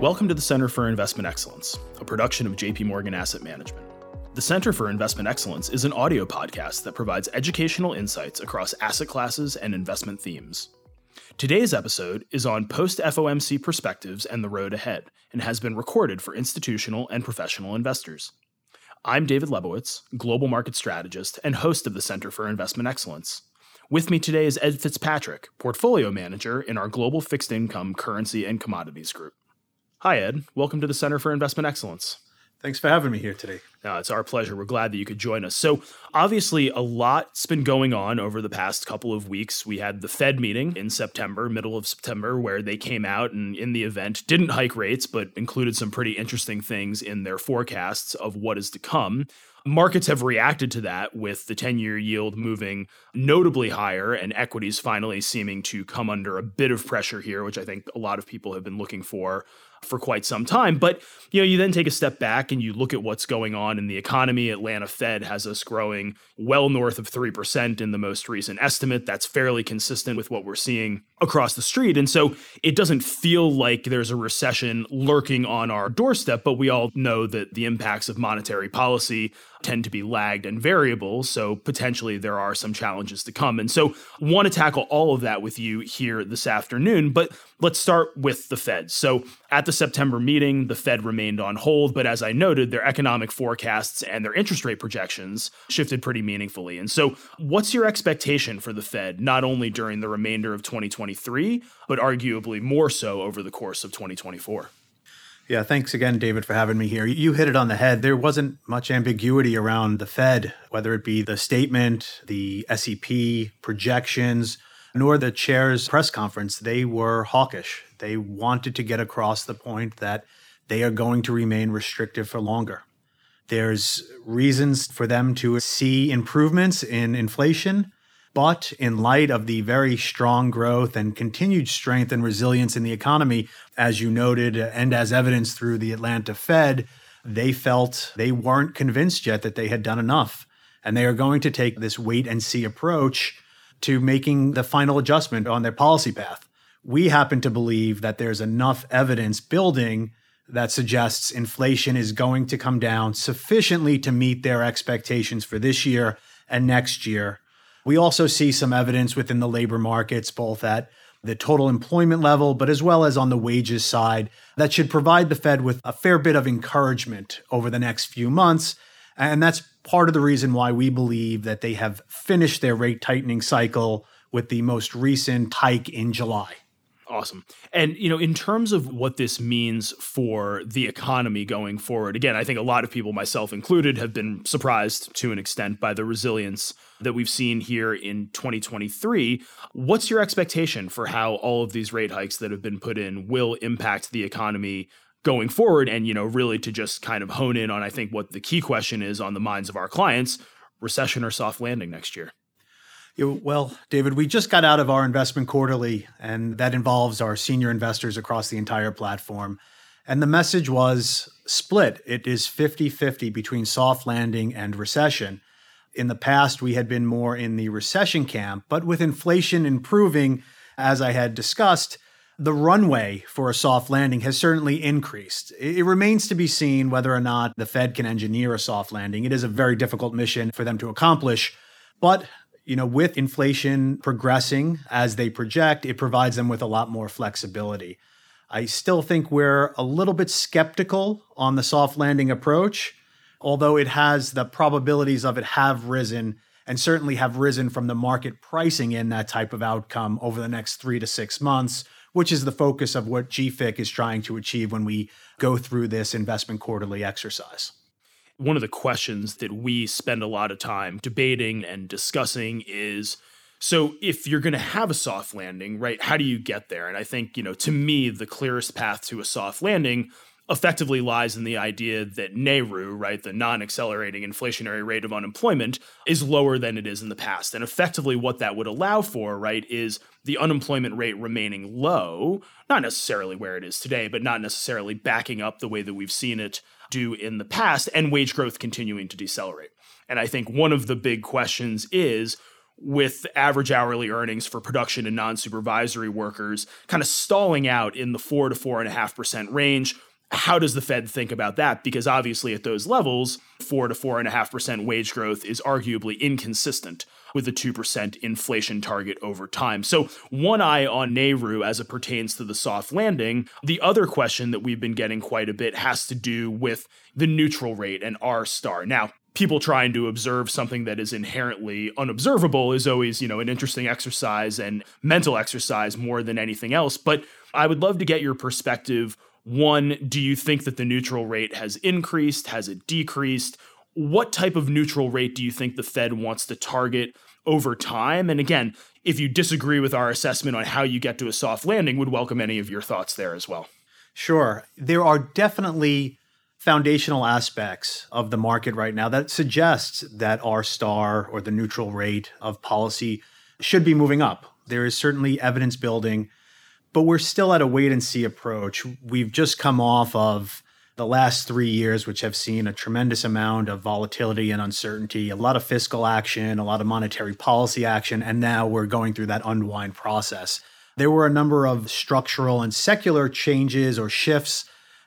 Welcome to the Center for Investment Excellence, a production of JP Morgan Asset Management. The Center for Investment Excellence is an audio podcast that provides educational insights across asset classes and investment themes. Today's episode is on post FOMC perspectives and the road ahead and has been recorded for institutional and professional investors. I'm David Lebowitz, global market strategist and host of the Center for Investment Excellence. With me today is Ed Fitzpatrick, portfolio manager in our global fixed income, currency, and commodities group. Hi, Ed. Welcome to the Center for Investment Excellence. Thanks for having me here today. No, it's our pleasure. We're glad that you could join us. So, obviously, a lot's been going on over the past couple of weeks. We had the Fed meeting in September, middle of September, where they came out and in the event didn't hike rates, but included some pretty interesting things in their forecasts of what is to come. Markets have reacted to that with the 10 year yield moving notably higher and equities finally seeming to come under a bit of pressure here, which I think a lot of people have been looking for for quite some time. But you know, you then take a step back and you look at what's going on in the economy. Atlanta Fed has us growing well north of 3% in the most recent estimate. That's fairly consistent with what we're seeing across the street. And so it doesn't feel like there's a recession lurking on our doorstep, but we all know that the impacts of monetary policy tend to be lagged and variable. So potentially there are some challenges to come. And so want to tackle all of that with you here this afternoon. But let's start with the Fed. So at the September meeting, the Fed remained on hold, but as I noted, their economic forecasts and their interest rate projections shifted pretty meaningfully. And so, what's your expectation for the Fed, not only during the remainder of 2023, but arguably more so over the course of 2024? Yeah, thanks again, David, for having me here. You hit it on the head. There wasn't much ambiguity around the Fed, whether it be the statement, the SEP projections, nor the chair's press conference. They were hawkish. They wanted to get across the point that they are going to remain restrictive for longer. There's reasons for them to see improvements in inflation, but in light of the very strong growth and continued strength and resilience in the economy, as you noted, and as evidenced through the Atlanta Fed, they felt they weren't convinced yet that they had done enough. And they are going to take this wait and see approach to making the final adjustment on their policy path. We happen to believe that there's enough evidence building that suggests inflation is going to come down sufficiently to meet their expectations for this year and next year. We also see some evidence within the labor markets, both at the total employment level, but as well as on the wages side, that should provide the Fed with a fair bit of encouragement over the next few months. And that's part of the reason why we believe that they have finished their rate tightening cycle with the most recent hike in July. Awesome. And, you know, in terms of what this means for the economy going forward, again, I think a lot of people, myself included, have been surprised to an extent by the resilience that we've seen here in 2023. What's your expectation for how all of these rate hikes that have been put in will impact the economy going forward? And, you know, really to just kind of hone in on, I think, what the key question is on the minds of our clients recession or soft landing next year? Well, David, we just got out of our investment quarterly, and that involves our senior investors across the entire platform. And the message was split. It is 50 50 between soft landing and recession. In the past, we had been more in the recession camp, but with inflation improving, as I had discussed, the runway for a soft landing has certainly increased. It remains to be seen whether or not the Fed can engineer a soft landing. It is a very difficult mission for them to accomplish. But you know, with inflation progressing as they project, it provides them with a lot more flexibility. I still think we're a little bit skeptical on the soft landing approach, although it has the probabilities of it have risen and certainly have risen from the market pricing in that type of outcome over the next three to six months, which is the focus of what GFIC is trying to achieve when we go through this investment quarterly exercise one of the questions that we spend a lot of time debating and discussing is so if you're going to have a soft landing, right, how do you get there? And I think, you know, to me, the clearest path to a soft landing effectively lies in the idea that NAIRU, right, the non accelerating inflationary rate of unemployment, is lower than it is in the past. And effectively, what that would allow for, right, is the unemployment rate remaining low, not necessarily where it is today, but not necessarily backing up the way that we've seen it do in the past, and wage growth continuing to decelerate. And I think one of the big questions is with average hourly earnings for production and non supervisory workers kind of stalling out in the four to four and a half percent range. How does the Fed think about that? Because obviously, at those levels, four to four and a half percent wage growth is arguably inconsistent with the 2% inflation target over time. So, one eye on NAIRU as it pertains to the soft landing. The other question that we've been getting quite a bit has to do with the neutral rate and R star. Now, people trying to observe something that is inherently unobservable is always, you know, an interesting exercise and mental exercise more than anything else. But I would love to get your perspective. One, do you think that the neutral rate has increased? Has it decreased? What type of neutral rate do you think the Fed wants to target over time? And again, if you disagree with our assessment on how you get to a soft landing, would welcome any of your thoughts there as well. Sure. There are definitely foundational aspects of the market right now that suggests that R star or the neutral rate of policy should be moving up. There is certainly evidence building, but we're still at a wait and see approach. We've just come off of the last three years, which have seen a tremendous amount of volatility and uncertainty, a lot of fiscal action, a lot of monetary policy action, and now we're going through that unwind process. There were a number of structural and secular changes or shifts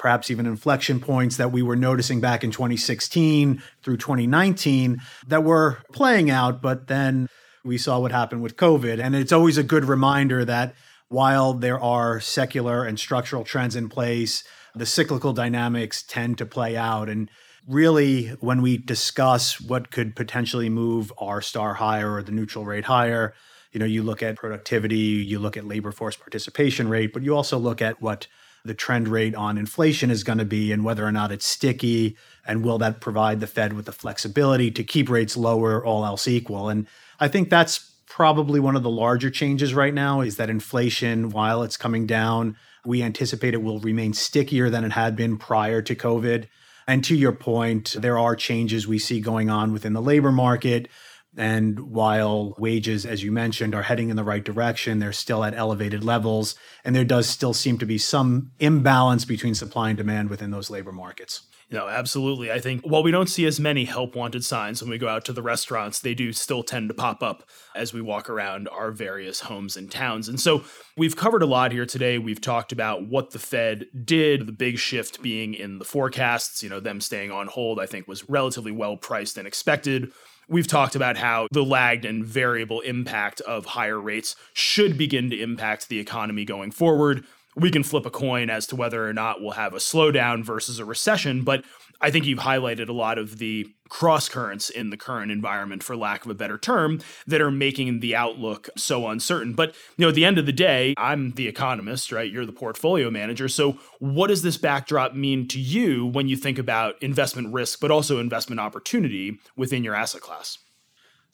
perhaps even inflection points that we were noticing back in 2016 through 2019 that were playing out, but then we saw what happened with COVID. And it's always a good reminder that while there are secular and structural trends in place, the cyclical dynamics tend to play out. And really, when we discuss what could potentially move R star higher or the neutral rate higher, you know, you look at productivity, you look at labor force participation rate, but you also look at what the trend rate on inflation is going to be and whether or not it's sticky and will that provide the Fed with the flexibility to keep rates lower all else equal and I think that's probably one of the larger changes right now is that inflation while it's coming down we anticipate it will remain stickier than it had been prior to covid and to your point there are changes we see going on within the labor market and while wages, as you mentioned, are heading in the right direction, they're still at elevated levels. And there does still seem to be some imbalance between supply and demand within those labor markets. No, absolutely. I think while we don't see as many help wanted signs when we go out to the restaurants, they do still tend to pop up as we walk around our various homes and towns. And so we've covered a lot here today. We've talked about what the Fed did, the big shift being in the forecasts, you know, them staying on hold, I think was relatively well priced and expected. We've talked about how the lagged and variable impact of higher rates should begin to impact the economy going forward. We can flip a coin as to whether or not we'll have a slowdown versus a recession, but I think you've highlighted a lot of the cross currents in the current environment, for lack of a better term, that are making the outlook so uncertain. But you know, at the end of the day, I'm the economist, right? You're the portfolio manager. So, what does this backdrop mean to you when you think about investment risk, but also investment opportunity within your asset class?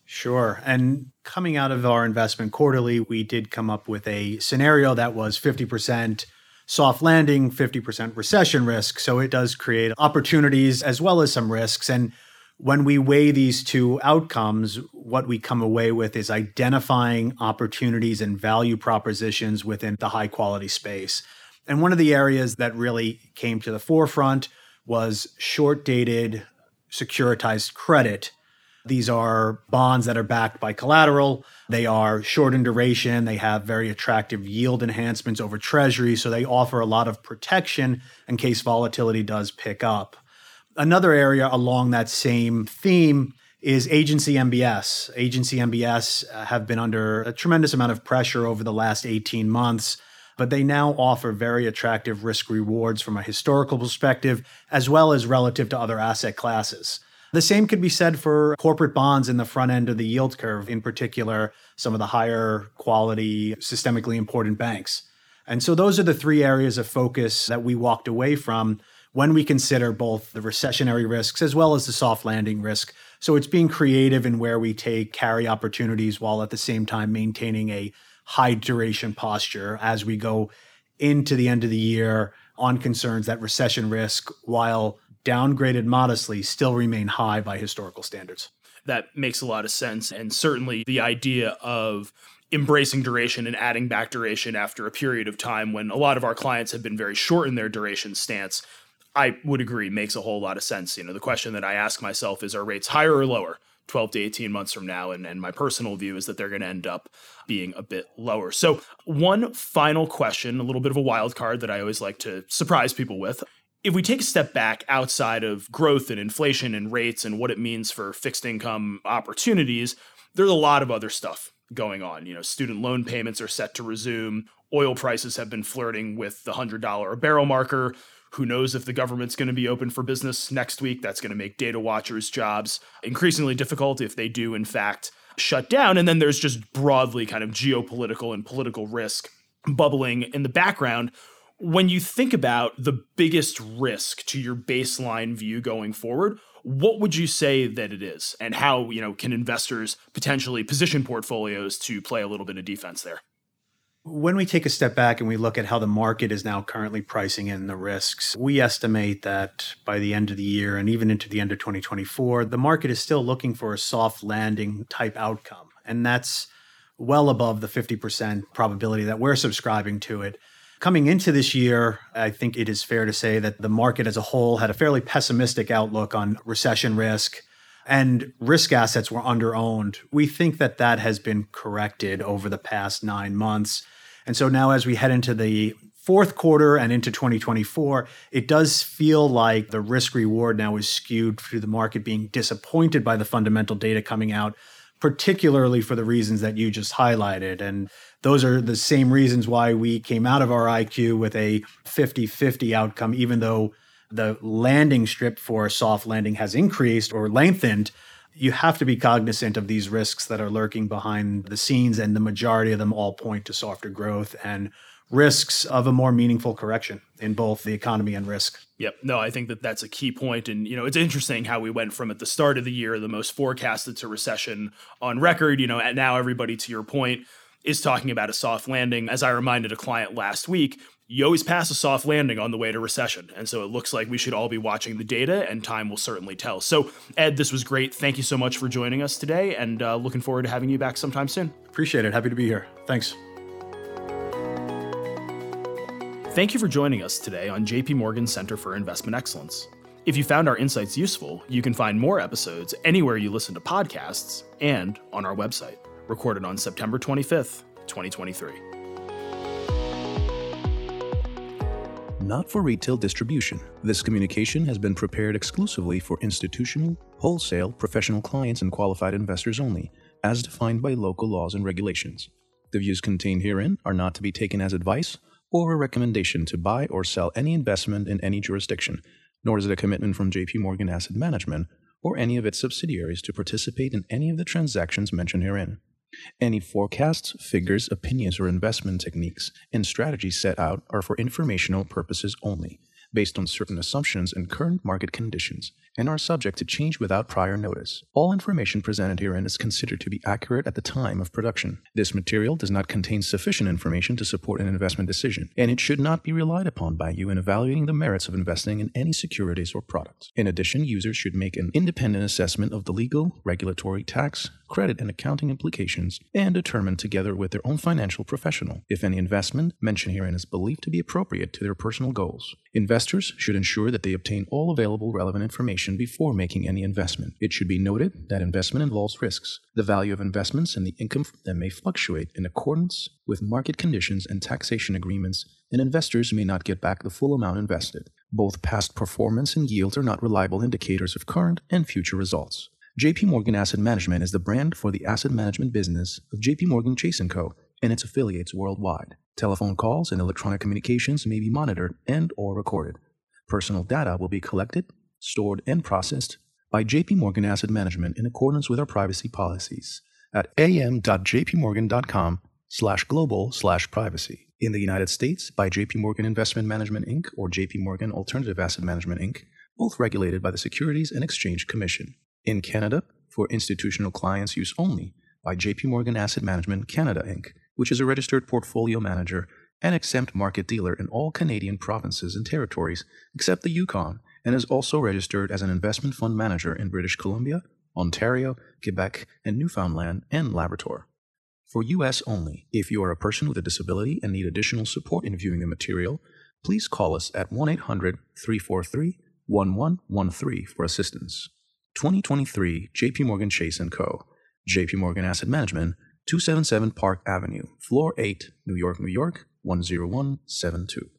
Sure. And coming out of our investment quarterly, we did come up with a scenario that was 50% soft landing, 50% recession risk. So it does create opportunities as well as some risks. And when we weigh these two outcomes, what we come away with is identifying opportunities and value propositions within the high quality space. And one of the areas that really came to the forefront was short dated securitized credit these are bonds that are backed by collateral. They are short in duration. They have very attractive yield enhancements over treasury. So they offer a lot of protection in case volatility does pick up. Another area along that same theme is agency MBS. Agency MBS uh, have been under a tremendous amount of pressure over the last 18 months, but they now offer very attractive risk rewards from a historical perspective, as well as relative to other asset classes. The same could be said for corporate bonds in the front end of the yield curve, in particular, some of the higher quality, systemically important banks. And so those are the three areas of focus that we walked away from when we consider both the recessionary risks as well as the soft landing risk. So it's being creative in where we take carry opportunities while at the same time maintaining a high duration posture as we go into the end of the year on concerns that recession risk, while downgraded modestly, still remain high by historical standards. That makes a lot of sense. And certainly the idea of embracing duration and adding back duration after a period of time when a lot of our clients have been very short in their duration stance, I would agree makes a whole lot of sense. You know, the question that I ask myself is are rates higher or lower? 12 to 18 months from now. And, and my personal view is that they're going to end up being a bit lower. So, one final question, a little bit of a wild card that I always like to surprise people with. If we take a step back outside of growth and inflation and rates and what it means for fixed income opportunities, there's a lot of other stuff going on. You know, student loan payments are set to resume. Oil prices have been flirting with the $100 a barrel marker. Who knows if the government's going to be open for business next week? That's going to make data watchers' jobs increasingly difficult if they do, in fact, shut down. And then there's just broadly kind of geopolitical and political risk bubbling in the background. When you think about the biggest risk to your baseline view going forward, what would you say that it is and how, you know, can investors potentially position portfolios to play a little bit of defense there? When we take a step back and we look at how the market is now currently pricing in the risks, we estimate that by the end of the year and even into the end of 2024, the market is still looking for a soft landing type outcome. And that's well above the 50% probability that we're subscribing to it. Coming into this year, I think it is fair to say that the market as a whole had a fairly pessimistic outlook on recession risk and risk assets were underowned. We think that that has been corrected over the past nine months. And so now, as we head into the fourth quarter and into 2024, it does feel like the risk reward now is skewed through the market being disappointed by the fundamental data coming out, particularly for the reasons that you just highlighted. And those are the same reasons why we came out of our IQ with a 50 50 outcome, even though the landing strip for soft landing has increased or lengthened. You have to be cognizant of these risks that are lurking behind the scenes, and the majority of them all point to softer growth and risks of a more meaningful correction in both the economy and risk. Yep. No, I think that that's a key point. And, you know, it's interesting how we went from at the start of the year, the most forecasted to recession on record, you know, and now everybody, to your point, is talking about a soft landing. As I reminded a client last week, you always pass a soft landing on the way to recession. And so it looks like we should all be watching the data, and time will certainly tell. So, Ed, this was great. Thank you so much for joining us today, and uh, looking forward to having you back sometime soon. Appreciate it. Happy to be here. Thanks. Thank you for joining us today on JP Morgan Center for Investment Excellence. If you found our insights useful, you can find more episodes anywhere you listen to podcasts and on our website recorded on September 25th, 2023. Not for retail distribution. This communication has been prepared exclusively for institutional, wholesale, professional clients, and qualified investors only, as defined by local laws and regulations. The views contained herein are not to be taken as advice or a recommendation to buy or sell any investment in any jurisdiction, nor is it a commitment from JP Morgan Asset Management or any of its subsidiaries to participate in any of the transactions mentioned herein. Any forecasts, figures, opinions, or investment techniques and strategies set out are for informational purposes only, based on certain assumptions and current market conditions, and are subject to change without prior notice. All information presented herein is considered to be accurate at the time of production. This material does not contain sufficient information to support an investment decision, and it should not be relied upon by you in evaluating the merits of investing in any securities or products. In addition, users should make an independent assessment of the legal, regulatory, tax, credit, and accounting implications and determine together with their own financial professional if any investment mentioned herein is believed to be appropriate to their personal goals. Investors should ensure that they obtain all available relevant information before making any investment. It should be noted that investment involves risks. The value of investments and the income from them may fluctuate in accordance with market conditions and taxation agreements, and investors may not get back the full amount invested. Both past performance and yields are not reliable indicators of current and future results. JP Morgan Asset Management is the brand for the asset management business of JP Morgan Chase & Co. and its affiliates worldwide. Telephone calls and electronic communications may be monitored and or recorded. Personal data will be collected, stored, and processed by JP Morgan Asset Management in accordance with our privacy policies at am.jpmorgan.com slash global slash privacy. In the United States, by JP Morgan Investment Management Inc. or JP Morgan Alternative Asset Management Inc., both regulated by the Securities and Exchange Commission. In Canada, for institutional clients use only by JP Morgan Asset Management Canada Inc., which is a registered portfolio manager and exempt market dealer in all Canadian provinces and territories except the Yukon, and is also registered as an investment fund manager in British Columbia, Ontario, Quebec, and Newfoundland and Labrador. For US only, if you are a person with a disability and need additional support in viewing the material, please call us at 1 800 343 1113 for assistance. 2023 JP Morgan Chase & Co. JP Morgan Asset Management, 277 Park Avenue, Floor 8, New York, New York, 10172.